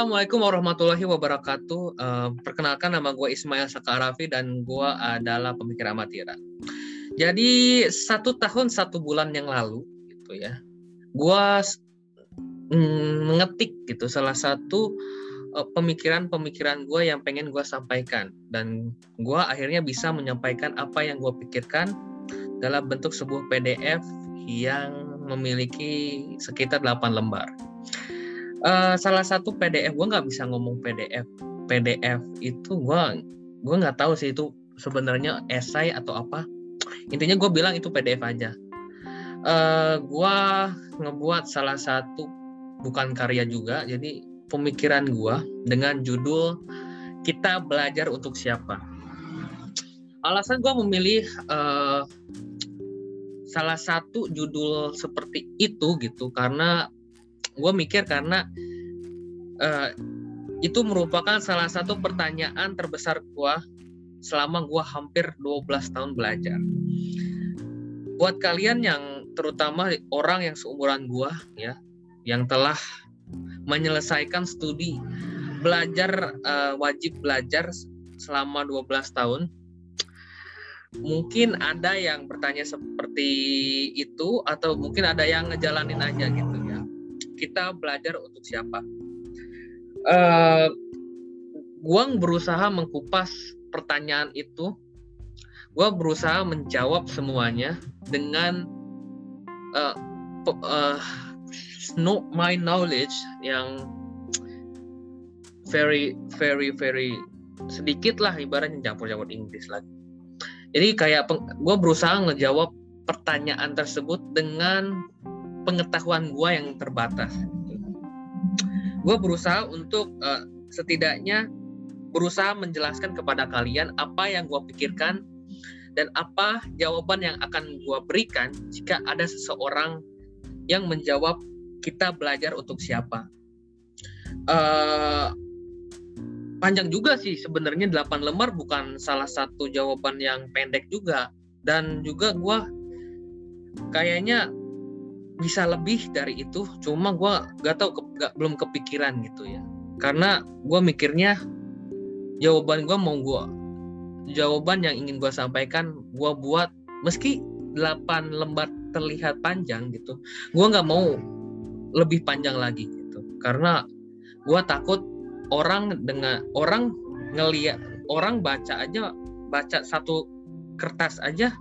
Assalamualaikum warahmatullahi wabarakatuh. Uh, perkenalkan nama gue Ismail Sakarafi dan gue adalah pemikir amatiran. Jadi satu tahun satu bulan yang lalu, gitu ya, gue mm, mengetik gitu salah satu uh, pemikiran-pemikiran gue yang pengen gue sampaikan dan gue akhirnya bisa menyampaikan apa yang gue pikirkan dalam bentuk sebuah PDF yang memiliki sekitar 8 lembar uh, salah satu PDF gue nggak bisa ngomong PDF PDF itu gue gue nggak tahu sih itu sebenarnya esai atau apa. Intinya gue bilang itu PDF aja. Uh, eh, gue ngebuat salah satu bukan karya juga jadi pemikiran gue dengan judul kita belajar untuk siapa. Alasan gue memilih uh, salah satu judul seperti itu gitu karena gue mikir karena uh, itu merupakan salah satu pertanyaan terbesar gue selama gue hampir 12 tahun belajar. Buat kalian yang terutama orang yang seumuran gue ya, yang telah menyelesaikan studi belajar uh, wajib belajar selama 12 tahun, mungkin ada yang bertanya seperti itu atau mungkin ada yang ngejalanin aja gitu kita belajar untuk siapa? Uh, gua berusaha mengkupas pertanyaan itu. Gua berusaha menjawab semuanya dengan uh, uh, no, my knowledge yang very very very sedikit lah ibaratnya campur-campur Inggris lagi. Jadi kayak gue berusaha ngejawab pertanyaan tersebut dengan pengetahuan gue yang terbatas. Gue berusaha untuk uh, setidaknya berusaha menjelaskan kepada kalian apa yang gue pikirkan dan apa jawaban yang akan gue berikan jika ada seseorang yang menjawab kita belajar untuk siapa. Uh, panjang juga sih sebenarnya 8 lembar bukan salah satu jawaban yang pendek juga dan juga gue kayaknya bisa lebih dari itu cuma gue gak tau ke, gak, belum kepikiran gitu ya. Karena gue mikirnya jawaban gue mau gue jawaban yang ingin gue sampaikan gue buat meski 8 lembar terlihat panjang gitu gue nggak mau lebih panjang lagi gitu. Karena gue takut orang dengan orang ngeliat orang baca aja baca satu kertas aja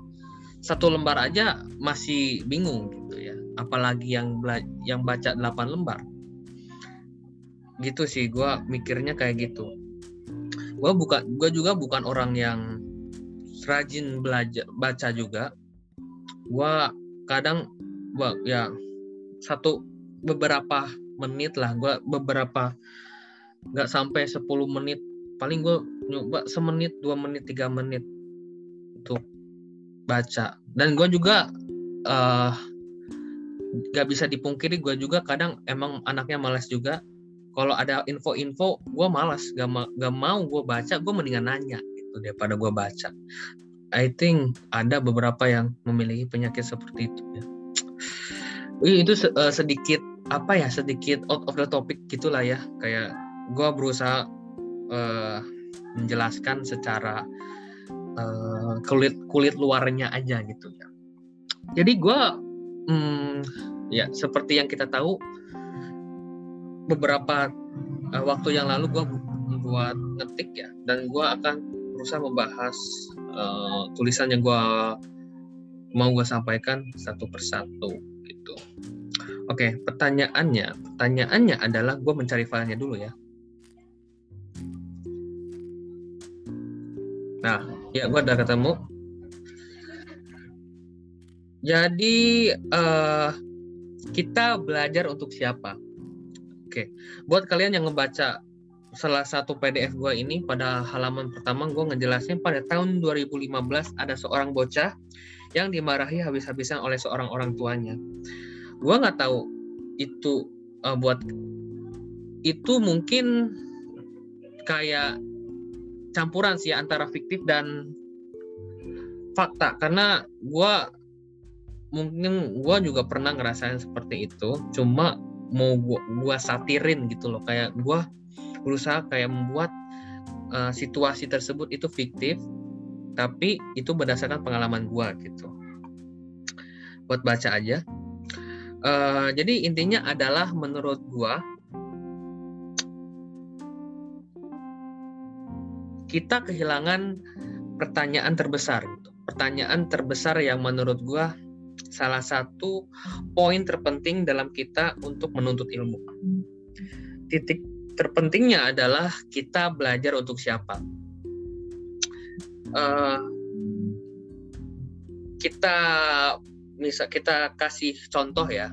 satu lembar aja masih bingung apalagi yang yang baca 8 lembar. Gitu sih gue mikirnya kayak gitu. Gue bukan gue juga bukan orang yang rajin belajar baca juga. Gue kadang gua, ya satu beberapa menit lah gue beberapa nggak sampai 10 menit. Paling gue nyoba semenit dua menit tiga menit untuk baca. Dan gue juga uh, gak bisa dipungkiri gue juga kadang emang anaknya malas juga. Kalau ada info-info gue malas gak, ma gak mau gue baca gue mendingan nanya gitu daripada gue baca. I think ada beberapa yang memiliki penyakit seperti itu ya. Itu uh, sedikit apa ya sedikit out of the topic gitulah ya. Kayak gue berusaha uh, menjelaskan secara uh, kulit kulit luarnya aja gitu ya. Jadi gue Hmm, ya seperti yang kita tahu beberapa uh, waktu yang lalu gue buat ngetik ya dan gue akan berusaha membahas uh, tulisan yang gue mau gue sampaikan satu persatu gitu. Oke, pertanyaannya, pertanyaannya adalah gue mencari filenya dulu ya. Nah, ya gue udah ketemu. Jadi uh, kita belajar untuk siapa? Oke, buat kalian yang ngebaca salah satu PDF gue ini pada halaman pertama gue ngejelasin pada tahun 2015 ada seorang bocah yang dimarahi habis-habisan oleh seorang orang tuanya. Gue nggak tahu itu uh, buat itu mungkin kayak campuran sih antara fiktif dan fakta karena gue mungkin gue juga pernah ngerasain seperti itu. Cuma mau gua, gua satirin gitu loh. Kayak gua berusaha kayak membuat uh, situasi tersebut itu fiktif tapi itu berdasarkan pengalaman gua gitu. Buat baca aja. Uh, jadi intinya adalah menurut gua kita kehilangan pertanyaan terbesar gitu. pertanyaan terbesar yang menurut gua salah satu poin terpenting dalam kita untuk menuntut ilmu. Titik terpentingnya adalah kita belajar untuk siapa. Uh, kita misal kita kasih contoh ya.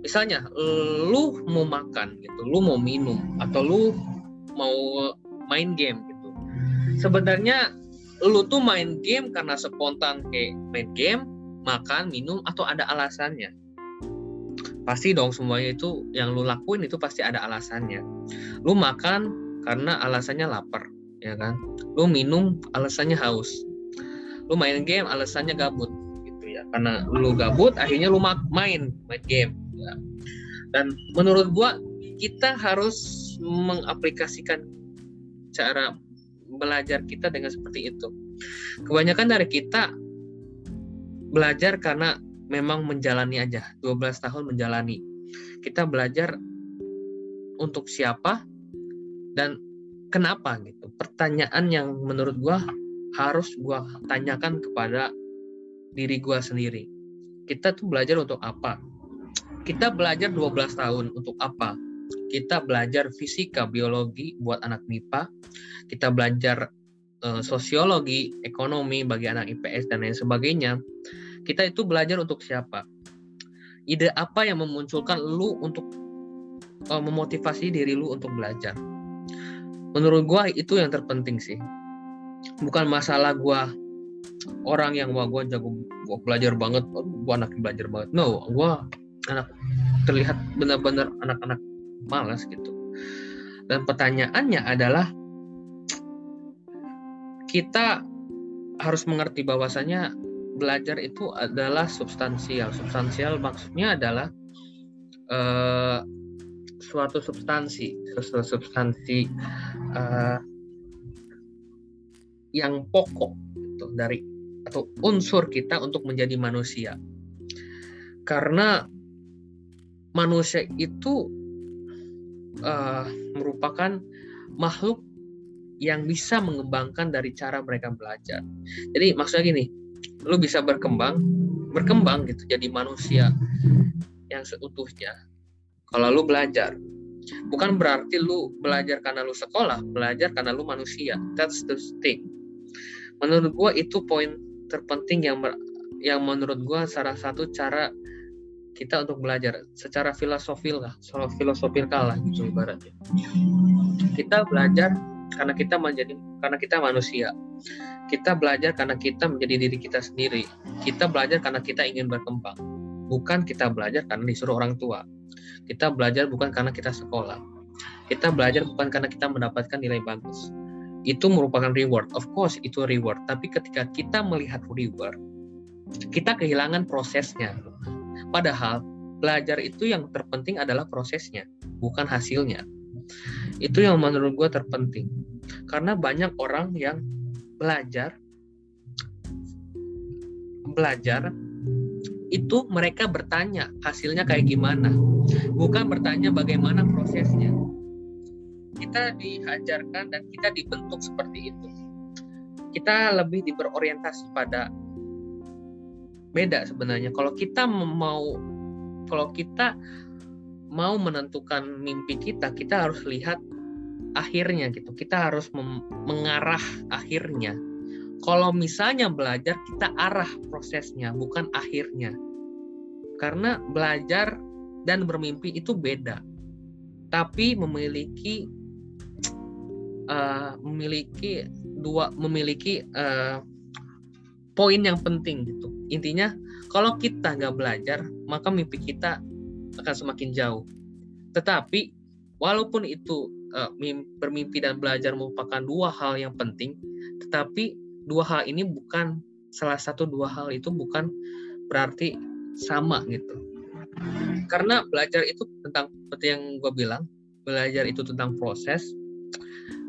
Misalnya, lu mau makan gitu, lu mau minum atau lu mau main game gitu. Sebenarnya lu tuh main game karena spontan kayak main game makan, minum, atau ada alasannya? Pasti dong semuanya itu yang lu lakuin itu pasti ada alasannya. Lu makan karena alasannya lapar, ya kan? Lu minum alasannya haus. Lu main game alasannya gabut, gitu ya. Karena lu gabut, akhirnya lu main main game. Ya. Dan menurut gua kita harus mengaplikasikan cara belajar kita dengan seperti itu. Kebanyakan dari kita belajar karena memang menjalani aja. 12 tahun menjalani. Kita belajar untuk siapa dan kenapa gitu. Pertanyaan yang menurut gua harus gua tanyakan kepada diri gua sendiri. Kita tuh belajar untuk apa? Kita belajar 12 tahun untuk apa? Kita belajar fisika biologi buat anak MIPA kita belajar uh, sosiologi, ekonomi bagi anak IPS dan lain sebagainya, kita itu belajar untuk siapa? Ide apa yang memunculkan lu untuk uh, memotivasi diri lu untuk belajar? Menurut gua itu yang terpenting sih. Bukan masalah gua orang yang wah gua jago gua belajar banget, gua anak belajar banget. No, gua anak terlihat benar-benar anak-anak malas gitu. Dan pertanyaannya adalah kita harus mengerti bahwasanya belajar itu adalah substansial. Substansial maksudnya adalah uh, suatu substansi, suatu substansi uh, yang pokok gitu, dari atau unsur kita untuk menjadi manusia. Karena manusia itu uh, merupakan makhluk yang bisa mengembangkan dari cara mereka belajar. Jadi maksudnya gini, lu bisa berkembang, berkembang gitu jadi manusia yang seutuhnya. Kalau lu belajar, bukan berarti lu belajar karena lu sekolah, belajar karena lu manusia. That's the thing. Menurut gua itu poin terpenting yang yang menurut gua salah satu cara kita untuk belajar secara filosofil lah, secara filosofil kalah gitu ibaratnya. Kita belajar karena kita menjadi karena kita manusia. Kita belajar karena kita menjadi diri kita sendiri. Kita belajar karena kita ingin berkembang. Bukan kita belajar karena disuruh orang tua. Kita belajar bukan karena kita sekolah. Kita belajar bukan karena kita mendapatkan nilai bagus. Itu merupakan reward. Of course itu reward, tapi ketika kita melihat reward, kita kehilangan prosesnya. Padahal belajar itu yang terpenting adalah prosesnya, bukan hasilnya. Itu yang menurut gue terpenting. Karena banyak orang yang belajar belajar itu mereka bertanya hasilnya kayak gimana. Bukan bertanya bagaimana prosesnya. Kita diajarkan dan kita dibentuk seperti itu. Kita lebih diberorientasi pada beda sebenarnya. Kalau kita mau kalau kita mau menentukan mimpi kita, kita harus lihat akhirnya gitu. Kita harus mengarah akhirnya. Kalau misalnya belajar, kita arah prosesnya, bukan akhirnya. Karena belajar dan bermimpi itu beda. Tapi memiliki uh, memiliki dua memiliki uh, poin yang penting gitu. Intinya kalau kita nggak belajar, maka mimpi kita akan semakin jauh. Tetapi walaupun itu uh, bermimpi dan belajar merupakan dua hal yang penting, tetapi dua hal ini bukan salah satu dua hal itu bukan berarti sama gitu. karena belajar itu tentang seperti yang gue bilang belajar itu tentang proses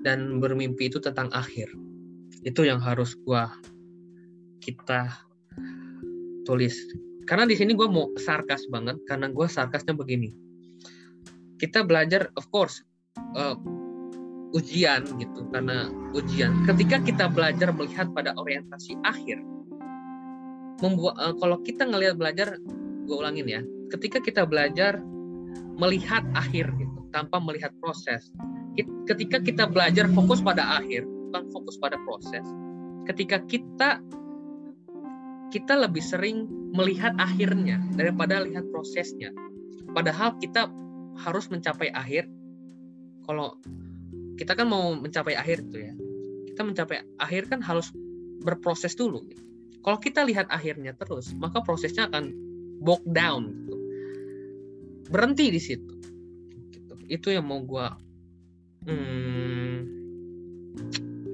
dan bermimpi itu tentang akhir. Itu yang harus gue kita tulis. Karena di sini gue mau sarkas banget karena gue sarkasnya begini kita belajar of course uh, ujian gitu. Karena ujian ketika kita belajar melihat pada orientasi akhir membuat uh, kalau kita ngelihat belajar gue ulangin ya ketika kita belajar melihat akhir gitu tanpa melihat proses ketika kita belajar fokus pada akhir bukan fokus pada proses ketika kita kita lebih sering melihat akhirnya daripada lihat prosesnya. Padahal kita harus mencapai akhir. Kalau kita kan mau mencapai akhir itu ya. Kita mencapai akhir kan harus berproses dulu. Kalau kita lihat akhirnya terus maka prosesnya akan bog down gitu. berhenti di situ gitu. itu yang mau gue hmm,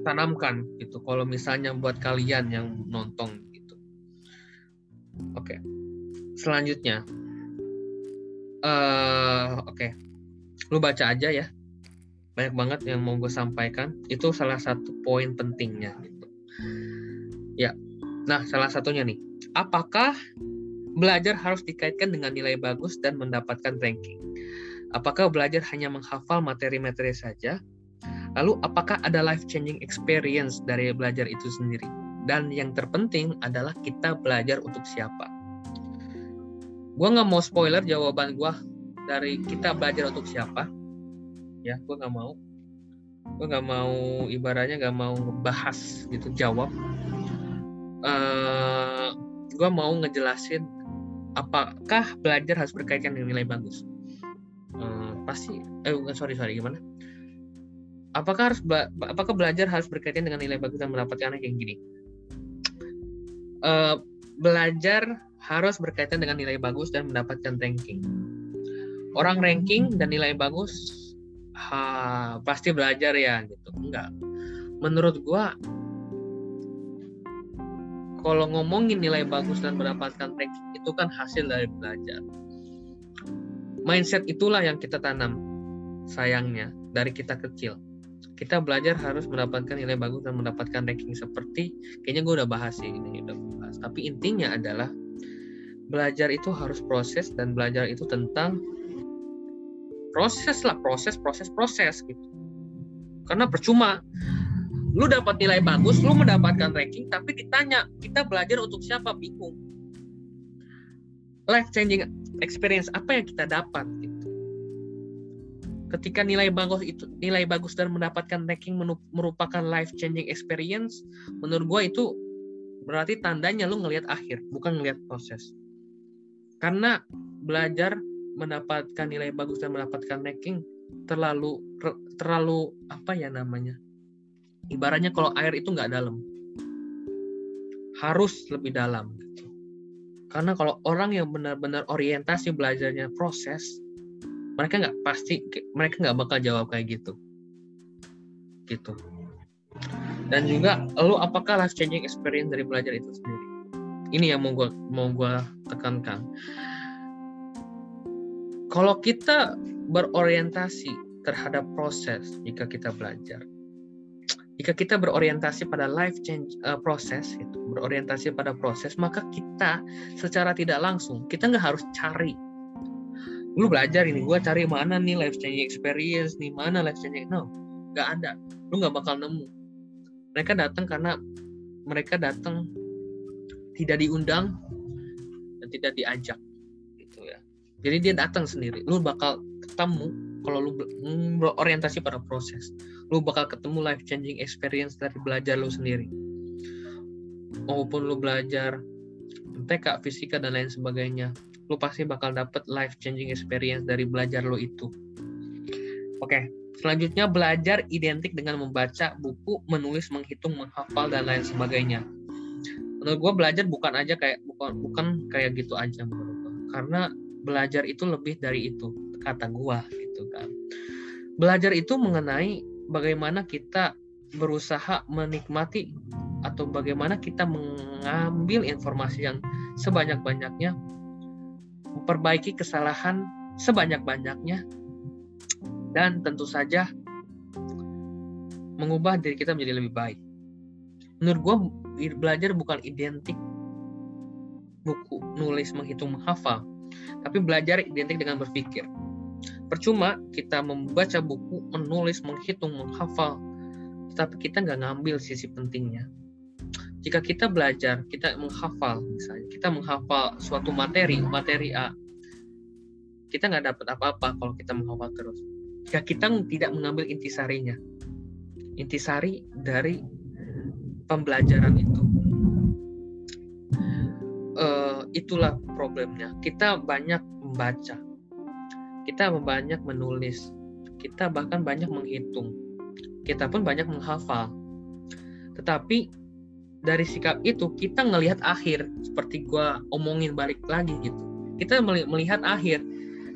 tanamkan gitu. Kalau misalnya buat kalian yang nonton gitu. Oke. Selanjutnya uh, oke. Okay. lu baca aja ya. Banyak banget yang mau gue sampaikan. Itu salah satu poin pentingnya gitu. Ya. Nah salah satunya nih. Apakah belajar harus dikaitkan dengan nilai bagus dan mendapatkan ranking? Apakah belajar hanya menghafal materi-materi saja? Lalu apakah ada life changing experience dari belajar itu sendiri? Dan yang terpenting adalah kita belajar untuk siapa gue nggak mau spoiler jawaban gue dari kita belajar untuk siapa. Ya gue nggak mau. Gue nggak mau ibaratnya nggak mau bahas gitu jawab. Uh, eh, gue mau ngejelasin apakah belajar harus berkaitan dengan nilai bagus. Uh, pasti eh sorry sorry gimana? Apakah harus apakah belajar harus berkaitan dengan nilai bagus dan mendapatkan yang gini? Uh, belajar harus berkaitan dengan nilai bagus dan mendapatkan ranking. Orang ranking dan nilai bagus ha, pasti belajar ya gitu. Enggak. Menurut gua kalau ngomongin nilai bagus dan mendapatkan ranking itu kan hasil dari belajar. Mindset itulah yang kita tanam sayangnya dari kita kecil. Kita belajar harus mendapatkan nilai bagus dan mendapatkan ranking seperti kayaknya gue udah bahas sih ini udah bahas. Tapi intinya adalah belajar itu harus proses dan belajar itu tentang proses lah proses proses proses gitu. Karena percuma. Lu dapat nilai bagus lu mendapatkan ranking tapi ditanya kita belajar untuk siapa? Bingung. Life changing experience apa yang kita dapat gitu. Ketika nilai bagus itu nilai bagus dan mendapatkan ranking merupakan life changing experience menurut gue itu berarti tandanya lu ngelihat akhir bukan ngelihat proses karena belajar mendapatkan nilai bagus dan mendapatkan ranking terlalu terlalu apa ya namanya? Ibaratnya kalau air itu nggak dalam. Harus lebih dalam gitu. karena kalau orang yang benar-benar orientasi belajarnya proses mereka nggak pasti mereka nggak bakal jawab kayak gitu. Gitu. Dan juga lalu apakah life changing experience dari belajar itu sendiri ini yang mau gue mau gue tekankan. Kalau kita berorientasi terhadap proses jika kita belajar jika kita berorientasi pada life change uh, proses itu berorientasi pada proses maka kita secara tidak langsung kita nggak harus cari. Lu belajar ini gue cari mana nih life changing experience nih mana life changing no nggak ada. Lu nggak bakal nemu. Mereka datang karena mereka datang tidak diundang dan tidak diajak gitu ya. Jadi dia datang sendiri. Lu bakal ketemu kalau lu berorientasi pada proses lu bakal ketemu life changing experience dari belajar lu sendiri. Maupun lu belajar TK, fisika dan lain sebagainya lu pasti bakal dapet life changing experience dari belajar lu itu. Oke selanjutnya belajar identik dengan membaca buku menulis menghitung menghafal dan lain sebagainya menurut gue belajar bukan aja kayak bukan bukan kayak gitu aja karena belajar itu lebih dari itu kata gue gitu kan belajar itu mengenai bagaimana kita berusaha menikmati atau bagaimana kita mengambil informasi yang sebanyak-banyaknya memperbaiki kesalahan sebanyak-banyaknya dan tentu saja mengubah diri kita menjadi lebih baik. Menurut gue belajar bukan identik buku, nulis, menghitung, menghafal, tapi belajar identik dengan berpikir. Percuma kita membaca buku, menulis, menghitung, menghafal, tapi kita nggak ngambil sisi pentingnya. Jika kita belajar, kita menghafal, misalnya kita menghafal suatu materi, materi A, kita nggak dapat apa-apa kalau kita menghafal terus. Jika kita tidak mengambil intisarinya, intisari dari pembelajaran itu. Uh, itulah problemnya. Kita banyak membaca, kita banyak menulis, kita bahkan banyak menghitung, kita pun banyak menghafal. Tetapi dari sikap itu kita ngelihat akhir, seperti gua omongin balik lagi gitu. Kita melihat akhir.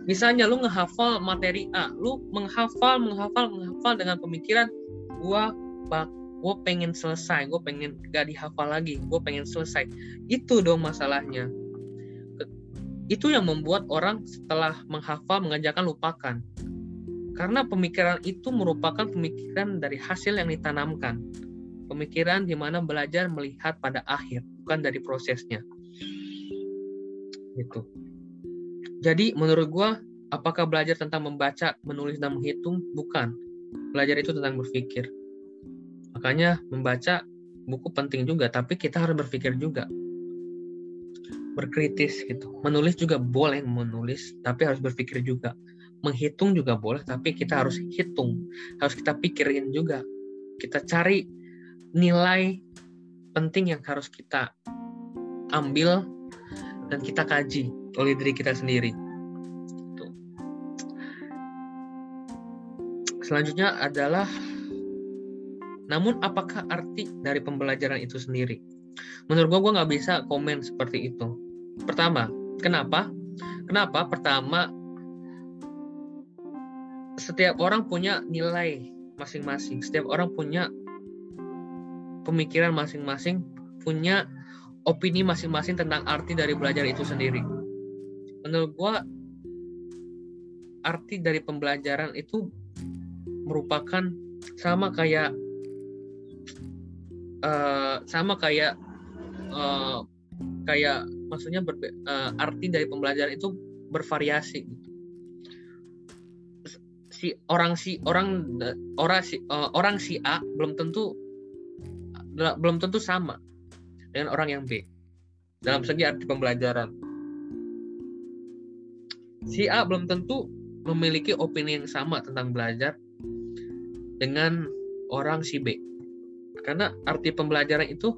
Misalnya lu ngehafal materi A, lu menghafal, menghafal, menghafal dengan pemikiran gua bak gue pengen selesai gue pengen gak dihafal lagi gue pengen selesai. Itu dong masalahnya. Itu yang membuat orang setelah menghafal mengajarkan lupakan. Karena pemikiran itu merupakan pemikiran dari hasil yang ditanamkan. Pemikiran di mana belajar melihat pada akhir bukan dari prosesnya. Gitu. Jadi menurut gue apakah belajar tentang membaca menulis dan menghitung? Bukan. Belajar itu tentang berpikir Makanya membaca buku penting juga, tapi kita harus berpikir juga. Berkritis gitu. Menulis juga boleh menulis, tapi harus berpikir juga. Menghitung juga boleh, tapi kita harus hitung. Harus kita pikirin juga. Kita cari nilai penting yang harus kita ambil dan kita kaji oleh diri kita sendiri. Selanjutnya adalah namun apakah arti dari pembelajaran itu sendiri? Menurut gue, gue nggak bisa komen seperti itu. Pertama, kenapa? Kenapa? Pertama, setiap orang punya nilai masing-masing. Setiap orang punya pemikiran masing-masing, punya opini masing-masing tentang arti dari belajar itu sendiri. Menurut gue, arti dari pembelajaran itu merupakan sama kayak uh, sama kayak uh, kayak maksudnya berbe, uh, arti dari pembelajaran itu bervariasi si orang si orang orang si uh, orang si A belum tentu belum tentu sama dengan orang yang B. Dalam segi arti pembelajaran. Si A belum tentu memiliki opini yang sama tentang belajar dengan orang si B karena arti pembelajaran itu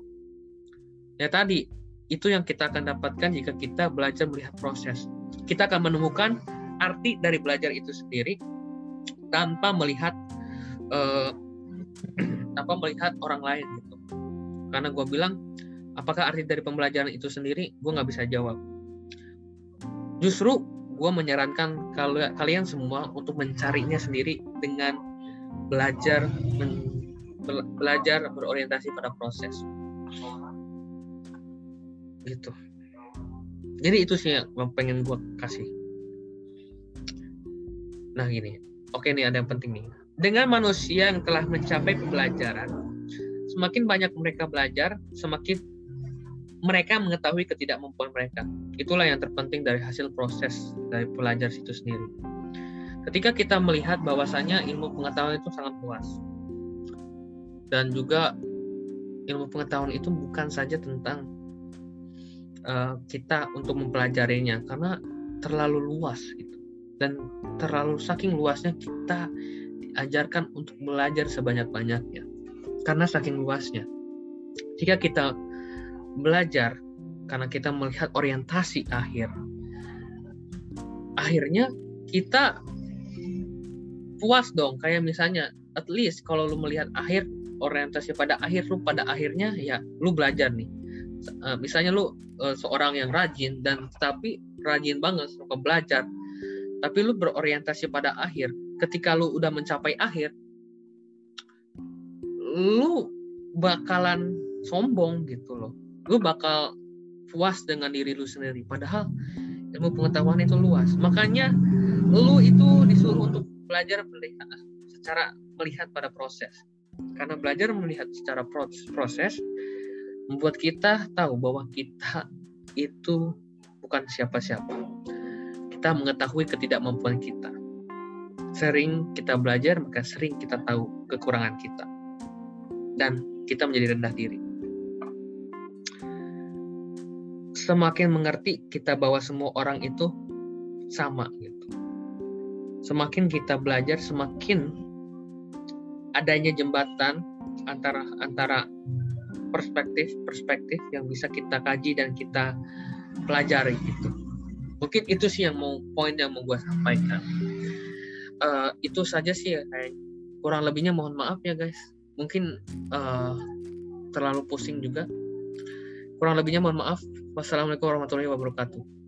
ya tadi itu yang kita akan dapatkan jika kita belajar melihat proses. Kita akan menemukan arti dari belajar itu sendiri tanpa melihat uh, tanpa melihat orang lain gitu. Karena gue bilang apakah arti dari pembelajaran itu sendiri gue nggak bisa jawab. Justru gue menyarankan kalian semua untuk mencarinya sendiri dengan belajar belajar berorientasi pada proses. Gitu. Jadi itu sih yang pengen gue kasih. Nah gini. Oke nih ada yang penting nih. Dengan manusia yang telah mencapai pembelajaran semakin banyak mereka belajar semakin mereka mengetahui ketidakmampuan mereka. Itulah yang terpenting dari hasil proses dari pelajar itu sendiri. Ketika kita melihat bahwasanya ilmu pengetahuan itu sangat luas, dan juga ilmu pengetahuan itu bukan saja tentang uh, kita untuk mempelajarinya karena terlalu luas gitu. Dan terlalu saking luasnya kita diajarkan untuk belajar sebanyak-banyaknya. Karena saking luasnya. Jika kita belajar karena kita melihat orientasi akhir akhirnya kita puas dong. Kayak misalnya at least kalau lu melihat akhir orientasi pada akhir lu pada akhirnya ya lu belajar nih. Uh, misalnya lu uh, seorang yang rajin dan tapi rajin banget suka belajar tapi lu berorientasi pada akhir ketika lu udah mencapai akhir lu bakalan sombong gitu loh. Lu bakal puas dengan diri lu sendiri padahal ilmu pengetahuan itu luas. Makanya lu itu disuruh untuk belajar melihat secara melihat pada proses karena belajar melihat secara proses membuat kita tahu bahwa kita itu bukan siapa-siapa. Kita mengetahui ketidakmampuan kita. Sering kita belajar maka sering kita tahu kekurangan kita. Dan kita menjadi rendah diri. Semakin mengerti kita bahwa semua orang itu sama gitu. Semakin kita belajar, semakin adanya jembatan antara antara perspektif-perspektif yang bisa kita kaji dan kita pelajari gitu. Mungkin itu sih yang mau poin yang mau gue sampaikan. Uh, itu saja sih ya kayak kurang lebihnya mohon maaf ya guys. Mungkin uh, terlalu pusing juga. Kurang lebihnya mohon maaf. Wassalamualaikum warahmatullahi wabarakatuh.